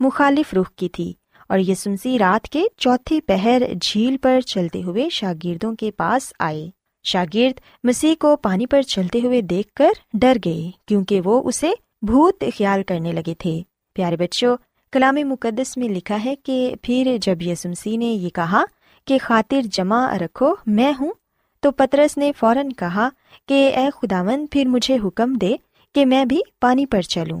مخالف رخ کی تھی اور یہ سنسی رات کے چوتھی پہر جھیل پر چلتے ہوئے شاگردوں کے پاس آئے۔ شاگرد مسیح کو پانی پر چلتے ہوئے دیکھ کر ڈر گئے کیونکہ وہ اسے بھوت خیال کرنے لگے تھے۔ پیارے بچوں، کلام مقدس میں لکھا ہے کہ پھر جب یسمسی نے یہ کہا کہ خاطر جمع رکھو، میں ہوں، تو پترس نے فوراً کہا کہ اے خداوند، پھر مجھے حکم دے کہ میں بھی پانی پر چلوں۔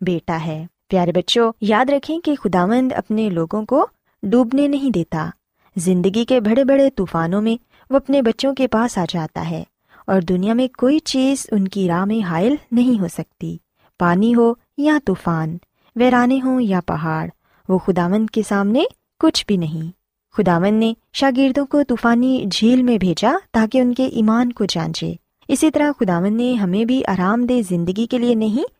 بیٹا ہے۔ پیارے بچوں، یاد رکھیں کہ خداوند اپنے لوگوں کو ڈوبنے نہیں دیتا۔ زندگی کے بڑے بڑے طوفانوں میں وہ اپنے بچوں کے پاس آ جاتا ہے اور دنیا میں کوئی چیز ان کی راہ میں حائل نہیں ہو سکتی۔ پانی ہو یا طوفان، ویرانے ہوں یا پہاڑ، وہ خداوند کے سامنے کچھ بھی نہیں۔ خداوند نے شاگردوں کو طوفانی جھیل میں بھیجا تاکہ ان کے ایمان کو جانچے۔ اسی طرح خداوند نے ہمیں بھی آرام دہ زندگی کے لیے نہیں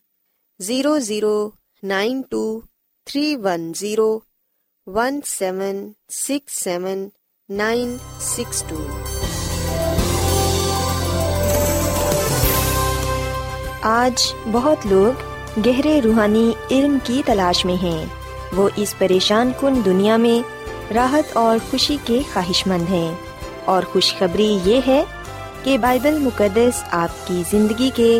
Zero zero nine two three one zero one seven six seven nine six two آج بہت لوگ گہرے روحانی علم کی تلاش میں ہیں۔ وہ اس پریشان کن دنیا میں راحت اور خوشی کے خواہش مند ہیں۔ اور خوشخبری یہ ہے کہ بائبل مقدس آپ کی زندگی کے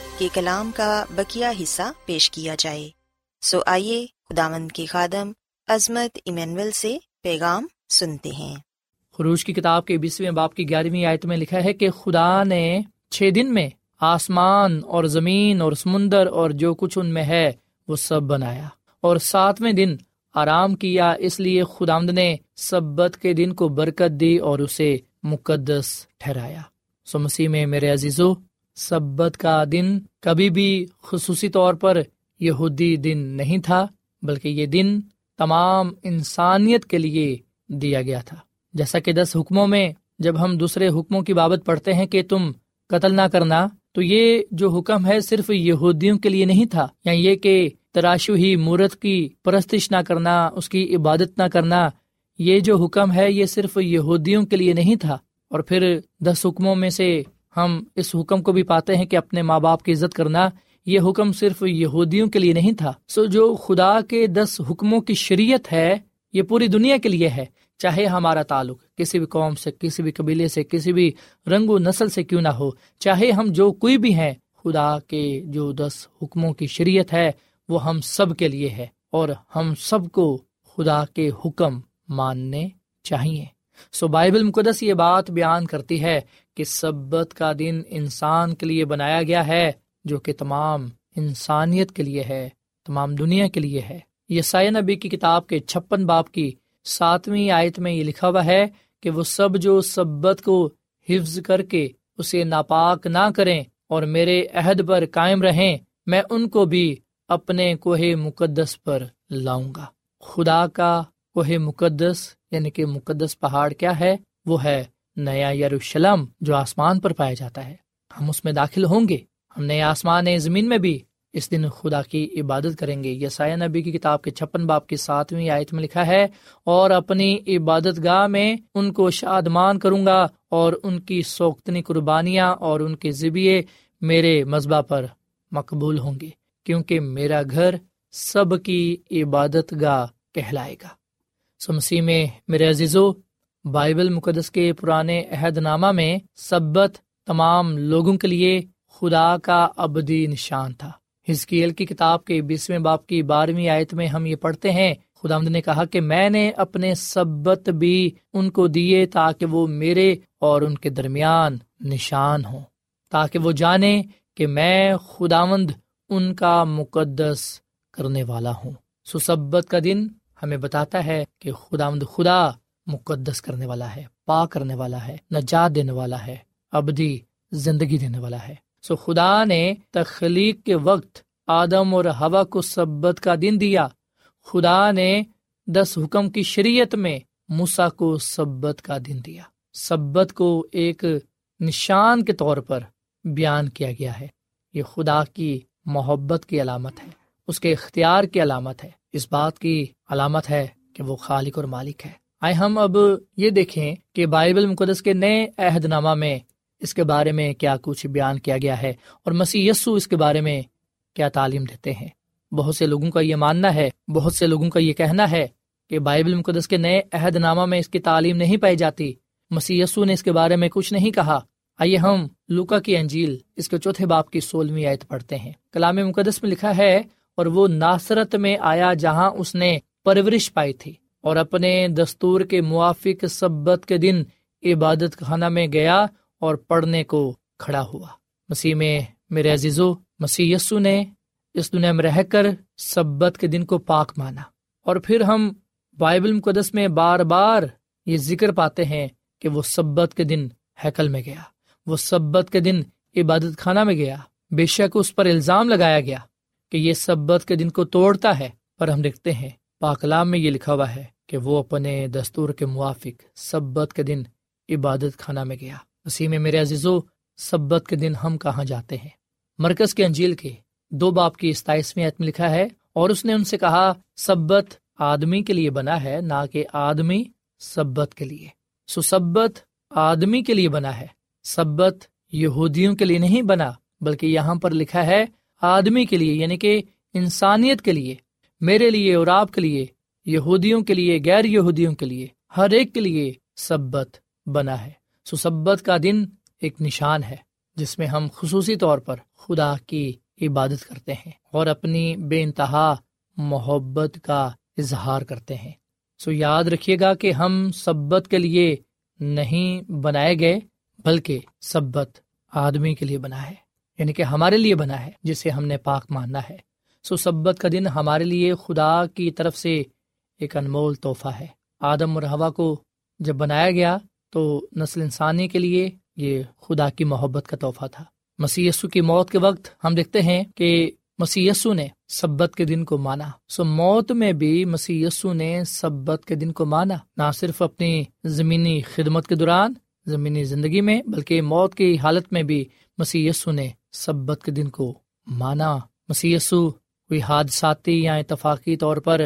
کہ کلام کا بکیا حصہ پیش کیا جائے۔ سو آئیے خداوند کے خادم عظمت ایمینول سے پیغام سنتے ہیں۔ خروش کی کتاب کے بیسویں باپ کی گیارہویں آیت میں لکھا ہے کہ خدا نے چھ دن میں آسمان اور زمین اور سمندر اور جو کچھ ان میں ہے وہ سب بنایا اور ساتویں دن آرام کیا۔ اس لیے خدامد نے سبت کے دن کو برکت دی اور اسے مقدس ٹھہرایا۔ سو مسیح میں میرے عزیزو سبت کا دن کبھی بھی خصوصی طور پر یہودی دن نہیں تھا، بلکہ یہ دن تمام انسانیت کے لیے دیا گیا تھا۔ جیسا کہ دس حکموں میں جب ہم دوسرے حکموں کی بابت پڑھتے ہیں کہ تم قتل نہ کرنا، تو یہ جو حکم ہے صرف یہودیوں کے لیے نہیں تھا۔ یا یہ کہ تراشو ہی مورت کی پرستش نہ کرنا، اس کی عبادت نہ کرنا، یہ جو حکم ہے یہ صرف یہودیوں کے لیے نہیں تھا۔ اور پھر دس حکموں میں سے ہم اس حکم کو بھی پاتے ہیں کہ اپنے ماں باپ کی عزت کرنا یہ حکم صرف یہودیوں کے لیے نہیں تھا۔ سو جو خدا کے دس حکموں کی شریعت ہے، یہ پوری دنیا کے لیے ہے۔ چاہے ہمارا تعلق کسی بھی قوم سے، کسی بھی قبیلے سے، کسی بھی رنگ و نسل سے کیوں نہ ہو، چاہے ہم جو کوئی بھی ہیں، خدا کے جو دس حکموں کی شریعت ہے، وہ ہم سب کے لیے ہے۔ اور ہم سب کو خدا کے حکم ماننے چاہیے۔ سو بائبل مقدس یہ بات بیان کرتی ہے کہ سبت کا دن انسان کے لیے بنایا گیا ہے، جو کہ تمام انسانیت کے لیے ہے، تمام دنیا کے لیے ہے۔ یہ سائے نبی کی کتاب کے چھپن باپ کی ساتویں آیت میں یہ لکھا ہوا ہے کہ وہ سب جو سبت کو حفظ کر کے اسے ناپاک نہ کریں اور میرے عہد پر قائم رہیں، میں ان کو بھی اپنے کوہ مقدس پر لاؤں گا۔ خدا کا کوہ مقدس یعنی کہ مقدس پہاڑ کیا ہے؟ وہ ہے نیا یروشلم جو آسمان پر پایا جاتا ہے۔ ہم اس میں داخل ہوں گے۔ ہم نئے آسمان، نئے زمین میں بھی۔ اس دن خدا کی عبادت کریں گے۔ یہ سایہ نبی کی کتاب کے چھپن باپ کی ساتویں آیت میں لکھا ہے، اور اپنی عبادت گاہ میں ان کو شادمان کروں گا، اور ان کی سوختنی قربانیاں اور ان کے ذبیے میرے مذبح پر مقبول ہوں گے، کیونکہ میرا گھر سب کی عبادت گاہ کہلائے گا۔ سمسی میں میرے عزیزو، بائبل مقدس کے پرانے عہد نامہ میں سبت تمام لوگوں کے لیے خدا کا ابدی نشان تھا۔ ہزکیل کی کتاب کے بیسویں باپ کی بارہویں آیت میں ہم یہ پڑھتے ہیں خدا نے کہا کہ میں نے اپنے سبت بھی ان کو دیے تاکہ وہ میرے اور ان کے درمیان نشان ہوں، تاکہ وہ جانے کہ میں خداوند ان کا مقدس کرنے والا ہوں۔ سبت کا دن ہمیں بتاتا ہے کہ خدا مد خدا مقدس کرنے والا ہے پا کرنے والا ہے، نجات دینے والا ہے، ابدی زندگی دینے والا ہے۔ سو خدا نے تخلیق کے وقت آدم اور ہوا کو سبت کا دن دیا۔ خدا نے دس حکم کی شریعت میں موسا کو سبت کا دن دیا۔ سبت کو ایک نشان کے طور پر بیان کیا گیا ہے۔ یہ خدا کی محبت کی علامت ہے، اس کے اختیار کی علامت ہے۔ اس بات کی علامت ہے کہ وہ خالق اور مالک ہے۔ آئے ہم اب یہ دیکھیں کہ بائبل مقدس کے نئے عہد نامہ میں اس کے بارے میں کیا کچھ بیان کیا گیا ہے اور مسیح یسو اس کے بارے میں کیا تعلیم دیتے ہیں۔ بہت سے لوگوں کا یہ ماننا ہے، بہت سے لوگوں کا یہ کہنا ہے کہ بائبل مقدس کے نئے عہد نامہ میں اس کی تعلیم نہیں پائی جاتی۔ مسی یسو نے اس کے بارے میں کچھ نہیں کہا۔ آئیے ہم لوکا کی انجیل اس کے چوتھے باپ کی سولہویں آیت پڑھتے ہیں۔ کلام مقدس میں لکھا ہے اور وہ ناصرت میں آیا جہاں اس نے پرورش پائی تھی اور اپنے دستور کے موافق سبت کے دن عبادت خانہ میں گیا اور پڑھنے کو کھڑا ہوا۔ مسیح میں، میرے عزیزو، مسیح یسو نے اس دنیا میں رہ کر سبت کے دن کو پاک مانا۔ اور پھر ہم بائبل مقدس میں بار بار یہ ذکر پاتے ہیں کہ وہ سبت کے دن ہیکل میں گیا، وہ سبت کے دن عبادت خانہ میں گیا۔ بے شک اس پر الزام لگایا گیا۔ کہ یہ سبت کے دن کو توڑتا ہے، پر ہم دیکھتے ہیں پاکلام میں یہ لکھا ہوا ہے کہ وہ اپنے دستور کے موافق سبت کے دن عبادت خانہ میں گیا۔ اسی میں میرے عزیزو، سبت کے دن ہم کہاں جاتے ہیں؟ مرکز کے انجیل کے دو باپ کی ستائیسویں میں لکھا ہے، اور اس نے ان سے کہا، سبت آدمی کے لیے بنا ہے، نہ کہ آدمی سبت کے لیے۔ سو سبت آدمی کے لیے بنا ہے، سبت یہودیوں کے لیے نہیں بنا، بلکہ یہاں پر لکھا ہے آدمی کے لیے یعنی کہ انسانیت کے لیے، میرے لیے اور آپ کے لیے، یہودیوں کے لیے، غیر یہودیوں کے لیے، ہر ایک کے لیے سبت بنا ہے۔ سو سبت کا دن ایک نشان ہے، جس میں ہم خصوصی طور پر خدا کی عبادت کرتے ہیں اور اپنی بے انتہا محبت کا اظہار کرتے ہیں۔ سو یاد رکھیے گا کہ ہم سبت کے لیے نہیں بنائے گئے، بلکہ سبت آدمی کے لیے بنا ہے۔ یعنی کہ ہمارے لیے بنا ہے، جسے ہم نے پاک ماننا ہے۔ سو سبت کا دن ہمارے لیے خدا کی طرف سے ایک انمول تحفہ ہے۔ آدم اور ہوا کو جب بنایا گیا تو نسل انسانی کے لیے یہ خدا کی محبت کا تحفہ تھا۔ مسی کی موت کے وقت ہم دیکھتے ہیں کہ مسی نے سبت کے دن کو مانا۔ سو موت میں بھی مسی نے سبت کے دن کو مانا۔ نہ صرف اپنی زمینی خدمت کے دوران، زمینی زندگی میں، بلکہ موت کی حالت میں بھی مسی نے سبت کے دن کو مانا۔ مسی کوئی حادثاتی یا اتفاقی طور پر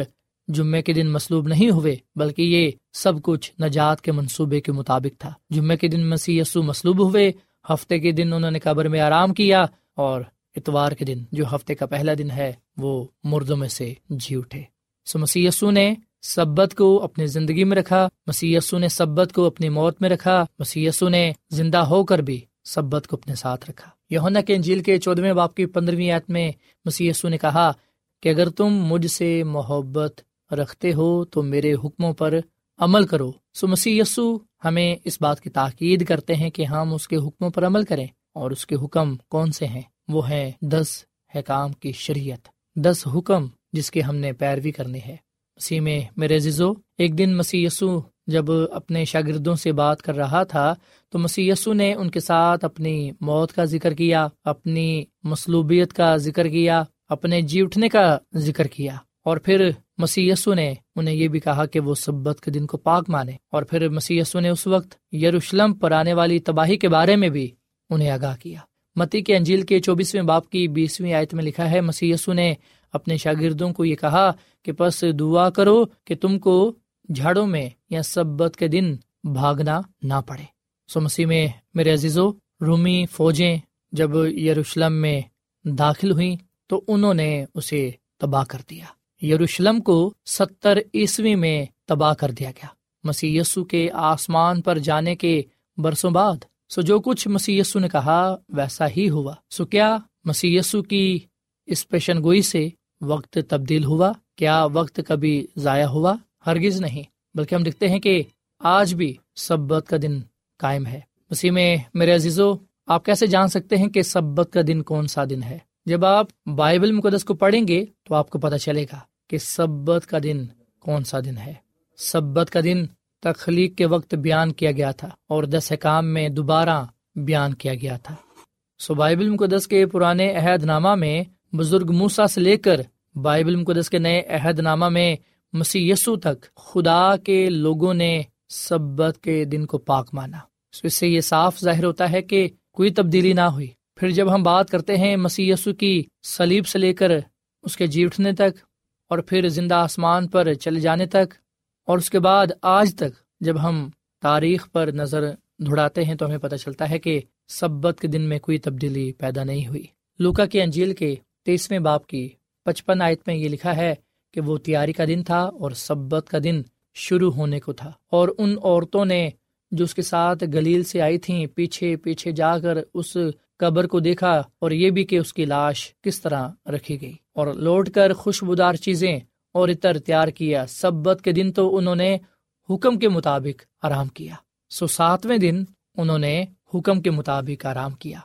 جمعے کے دن مصلوب نہیں ہوئے، بلکہ یہ سب کچھ نجات کے منصوبے کے مطابق تھا۔ جمعے کے دن مسی مصلوب ہوئے، ہفتے کے دن انہوں نے قبر میں آرام کیا اور اتوار کے دن جو ہفتے کا پہلا دن ہے، وہ مردوں میں سے جی اٹھے۔ سو مسی نے سبت کو اپنی زندگی میں رکھا مسی نے سبت کو اپنی موت میں رکھا مسی نے زندہ ہو کر بھی سبت کو اپنے ساتھ رکھا۔ یونا کے انجیل کے چودہویں باپ کی پندرہویں آیت میں مسی نے کہا کہ اگر تم مجھ سے محبت رکھتے ہو تو میرے حکموں پر عمل کرو۔ سو مسیح یسو ہمیں اس بات کی تاکید کرتے ہیں کہ ہم اس کے حکموں پر عمل کریں اور اس کے حکم کون سے ہیں؟ وہ ہے دس حکام کی شریعت۔ دس حکم جس کے ہم نے پیروی کرنی ہے مسیح میں میرے زیزو ایک دن مسیح یسو جب اپنے شاگردوں سے بات کر رہا تھا تو مسی یسو نے ان کے ساتھ اپنی موت کا ذکر کیا، اپنی مصلوبیت کا ذکر کیا، اپنے جی اٹھنے کا ذکر کیا۔ اور پھر مسی نے انہیں یہ بھی کہا کہ وہ سبت کے دن کو پاک مانے۔ اور پھر مسی نے اس وقت یروشلم پر آنے والی تباہی کے بارے میں بھی انہیں آگاہ کیا۔ متی کے انجیل کے چوبیسویں باپ کی بیسویں آیت میں لکھا ہے مسی نے اپنے شاگردوں کو یہ کہا کہ پس دعا کرو کہ تم کو جھاڑوں میں یا سبت کے دن بھاگنا نہ پڑے۔ سو مسیح میں میرے عزیزو، رومی فوجیں جب یروشلم میں داخل ہوئی تو انہوں نے اسے تباہ کر دیا۔ یروشلم کو ستر عیسوی میں تباہ کر دیا گیا۔ مسی کے آسمان پر جانے کے برسوں بعد، سو جو کچھ مسی نے کہا ویسا ہی ہوا۔ سو کیا مسی کی اس پیشن گوئی سے وقت تبدیل ہوا؟ کیا وقت کبھی ضائع ہوا؟ ہرگز نہیں، بلکہ ہم دیکھتے ہیں کہ آج بھی سبت کا دن قائم ہے۔ اسی میں، میرے عزیزو، آپ کیسے جان سکتے ہیں کہ سبت کا دن کون سا دن ہے؟ جب آپ بائبل مقدس کو پڑھیں گے تو آپ کو پتا چلے گا کہ سبت کا دن کون سا دن ہے۔ سبت کا دن تخلیق کے وقت بیان کیا گیا تھا اور دس کام میں دوبارہ بیان کیا گیا تھا۔ سو بائبل مقدس کے پرانے عہد نامہ میں بزرگ موسا سے لے کر بائبل مقدس کے نئے عہد نامہ میں مسی یسو تک خدا کے لوگوں نے سبت کے دن کو پاک مانا۔ اس سے یہ صاف ظاہر ہوتا ہے کہ کوئی تبدیلی نہ ہوئی۔ پھر جب ہم بات کرتے ہیں مسی یسو کی سلیب سے لے کر اس کے جی اٹھنے تک اور پھر زندہ آسمان پر چلے جانے تک اور اس کے بعد آج تک جب ہم تاریخ پر نظر دھڑاتے ہیں تو ہمیں پتہ چلتا ہے کہ سبت کے دن میں کوئی تبدیلی پیدا نہیں ہوئی۔ لوکا کی انجیل کے تیسویں باپ کی پچپن آیت میں یہ لکھا ہے کہ وہ تیاری کا دن تھا اور سبت کا دن شروع ہونے کو تھا۔ اور ان عورتوں نے جو اس کے ساتھ گلیل سے آئی تھیں، پیچھے پیچھے جا کر اس قبر کو دیکھا اور یہ بھی کہ اس کی لاش کس طرح رکھی گئی۔ اور لوٹ کر خوشبودار چیزیں اور اتر تیار کیا۔ سبت کے دن تو انہوں نے حکم کے مطابق آرام کیا۔ سو ساتویں دن انہوں نے حکم کے مطابق آرام کیا۔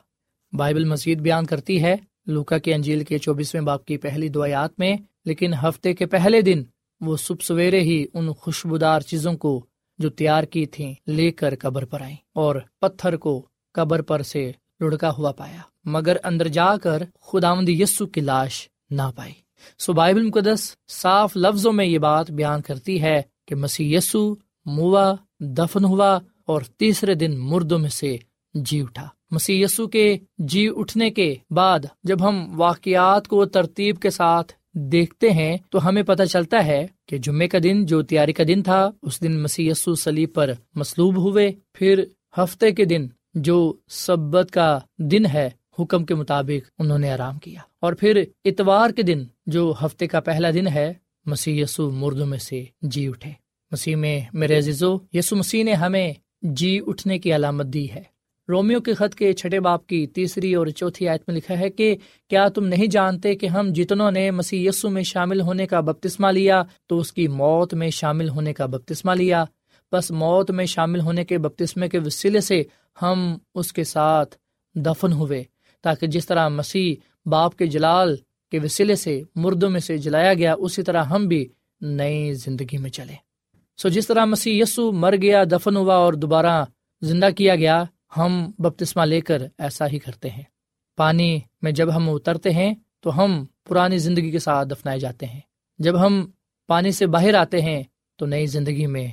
بائبل مزید بیان کرتی ہے لوکا کے انجیل کے چوبیسویں باپ کی پہلی دعیات میں لیکن ہفتے کے پہلے دن وہ صبح سویرے ہی ان خوشبودار چیزوں کو جو تیار کی تھی لے کر قبر پر آئی اور پتھر کو قبر پر سے لڑکا ہوا پایا، مگر اندر جا کر خدا یسو کی لاش نہ پائی۔ سو بائبل مقدس صاف لفظوں میں یہ بات بیان کرتی ہے کہ مسیح یسو موا دفن ہوا اور تیسرے دن مردوں میں سے جی اٹھا۔ مسیح یسو کے جی اٹھنے کے بعد جب ہم واقعات کو ترتیب کے ساتھ دیکھتے ہیں تو ہمیں پتہ چلتا ہے کہ جمعے کا دن جو تیاری کا دن تھا، اس دن مسی یسو سلیب پر مسلوب ہوئے۔ پھر ہفتے کے دن جو سبت کا دن ہے، حکم کے مطابق انہوں نے آرام کیا۔ اور پھر اتوار کے دن جو ہفتے کا پہلا دن ہے، مسیح یسو مردوں میں سے جی اٹھے۔ مسیح میں، میرے عزیزو یسو مسیح نے ہمیں جی اٹھنے کی علامت دی ہے۔ رومیو کے خط کے چھٹے باپ کی تیسری اور چوتھی آیت میں لکھا ہے کہ کیا تم نہیں جانتے کہ ہم جتنوں نے مسیح یسو میں شامل ہونے کا بپتسمہ لیا، تو اس کی موت میں شامل ہونے کا بپتسمہ لیا۔ بس موت میں شامل ہونے کے بپتسمے کے وسیلے سے ہم اس کے ساتھ دفن ہوئے، تاکہ جس طرح مسیح باپ کے جلال کے وسیلے سے مردوں میں سے جلایا گیا، اسی طرح ہم بھی نئی زندگی میں چلے۔ سو جس طرح مسیح یسو مر گیا، دفن ہوا اور دوبارہ زندہ کیا گیا ہم بپتسمہ لے کر ایسا ہی کرتے ہیں۔ پانی میں جب ہم اترتے ہیں تو ہم پرانی زندگی کے ساتھ دفنائے جاتے ہیں۔ جب ہم پانی سے باہر آتے ہیں تو نئی زندگی میں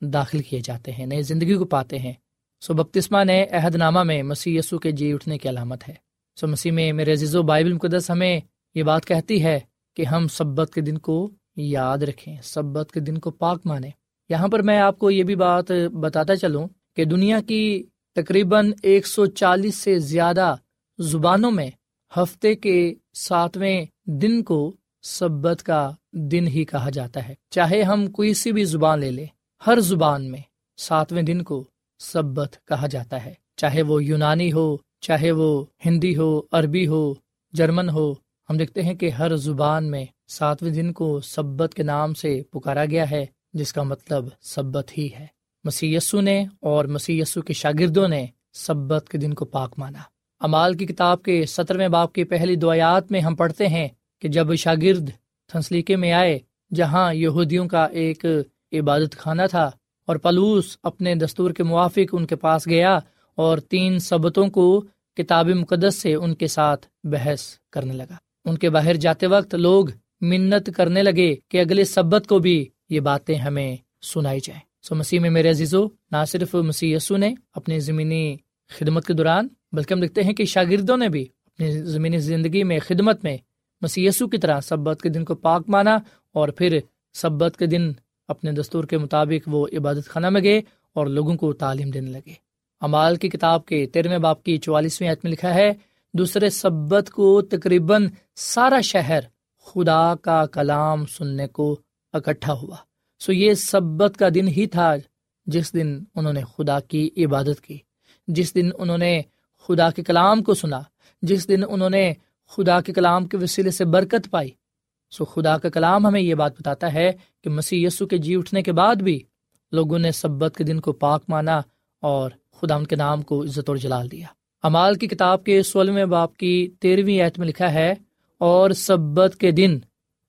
داخل کیے جاتے ہیں، نئی زندگی کو پاتے ہیں۔ سو بپتسمہ نے عہد نامہ میں مسیح یسو کے جی اٹھنے کی علامت ہے۔ سو مسیح میں میرے عزیز و بائبل مقدس ہمیں یہ بات کہتی ہے کہ ہم سبت کے دن کو یاد رکھیں، سبت کے دن کو پاک مانیں۔ یہاں پر میں آپ کو یہ بھی بات بتاتا چلوں کہ دنیا کی تقریباً ایک سو چالیس سے زیادہ زبانوں میں ہفتے کے ساتویں دن کو سبت کا دن ہی کہا جاتا ہے۔ چاہے ہم کوئی سی بھی زبان لے لیں، ہر زبان میں ساتویں دن کو سبت کہا جاتا ہے۔ چاہے وہ یونانی ہو، چاہے وہ ہندی ہو، عربی ہو، جرمن ہو، ہم دیکھتے ہیں کہ ہر زبان میں ساتویں دن کو سبت کے نام سے پکارا گیا ہے، جس کا مطلب سبت ہی ہے۔ مسی نے اور مسی کے شاگردوں نے سبت کے دن کو پاک مانا۔ امال کی کتاب کے سترویں باپ کی پہلی دعیات میں ہم پڑھتے ہیں کہ جب شاگرد تھنسلیقے میں آئے، جہاں یہودیوں کا ایک عبادت خانہ تھا اور پلوس اپنے دستور کے موافق ان کے پاس گیا اور تین سبتوں کو کتاب مقدس سے ان کے ساتھ بحث کرنے لگا۔ ان کے باہر جاتے وقت لوگ منت کرنے لگے کہ اگلے سبت کو بھی یہ باتیں ہمیں سنائی جائیں۔ سو مسیح میں میرے عزیزو، نہ صرف مسیح یسو نے اپنی زمینی خدمت کے دوران، بلکہ ہم دیکھتے ہیں کہ شاگردوں نے بھی اپنی زمینی زندگی میں، خدمت میں مسی یسو کی طرح سبت کے دن کو پاک مانا اور پھر سبت کے دن اپنے دستور کے مطابق وہ عبادت خانہ میں گئے اور لوگوں کو تعلیم دینے لگے۔ امال کی کتاب کے تیرہویں باپ کی چوالیسویں عید میں لکھا ہے، دوسرے سبت کو تقریباً سارا شہر خدا کا کلام سننے کو اکٹھا ہوا۔ سو یہ سبت کا دن ہی تھا جس دن انہوں نے خدا کی عبادت کی، جس دن انہوں نے خدا کے کلام کو سنا، جس دن انہوں نے خدا کے کلام کے وسیلے سے برکت پائی۔ سو خدا کا کلام ہمیں یہ بات بتاتا ہے کہ مسیح یسو کے جی اٹھنے کے بعد بھی لوگوں نے سبت کے دن کو پاک مانا اور خدا ان کے نام کو عزت اور جلال دیا۔ امال کی کتاب کے سولہویں باپ کی تیرہویں ایت میں لکھا ہے، اور سبت کے دن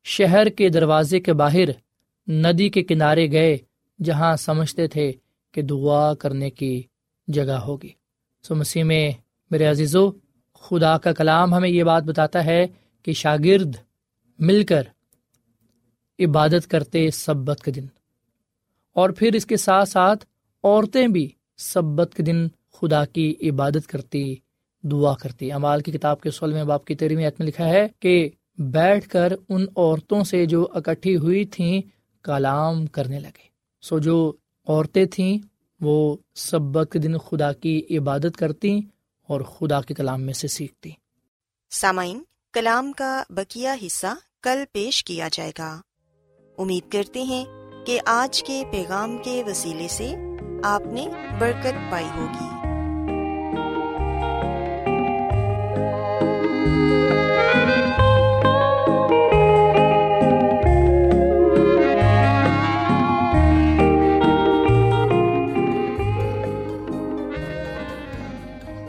شہر کے دروازے کے باہر ندی کے کنارے گئے جہاں سمجھتے تھے کہ دعا کرنے کی جگہ ہوگی۔ سو مسیح میں میرے عزیزو، خدا کا کلام ہمیں یہ بات بتاتا ہے کہ شاگرد مل کر عبادت کرتے سبت کے دن۔ اور پھر اس کے ساتھ ساتھ عورتیں بھی سبت کے دن خدا کی عبادت کرتی، دعا کرتی۔ امال کی کتاب کے سول میں باپ کی تیرہویں میں لکھا ہے کہ بیٹھ کر ان عورتوں سے جو اکٹھی ہوئی تھیں کلام کرنے لگے۔ سو جو عورتیں تھیں، وہ سبت کے دن خدا کی عبادت کرتی اور خدا کے کلام میں سے سیکھتی۔ سامعین، کلام کا بکیا حصہ کل پیش کیا جائے گا۔ امید کرتے ہیں کہ آج کے پیغام کے وسیلے سے آپ نے برکت پائی ہوگی۔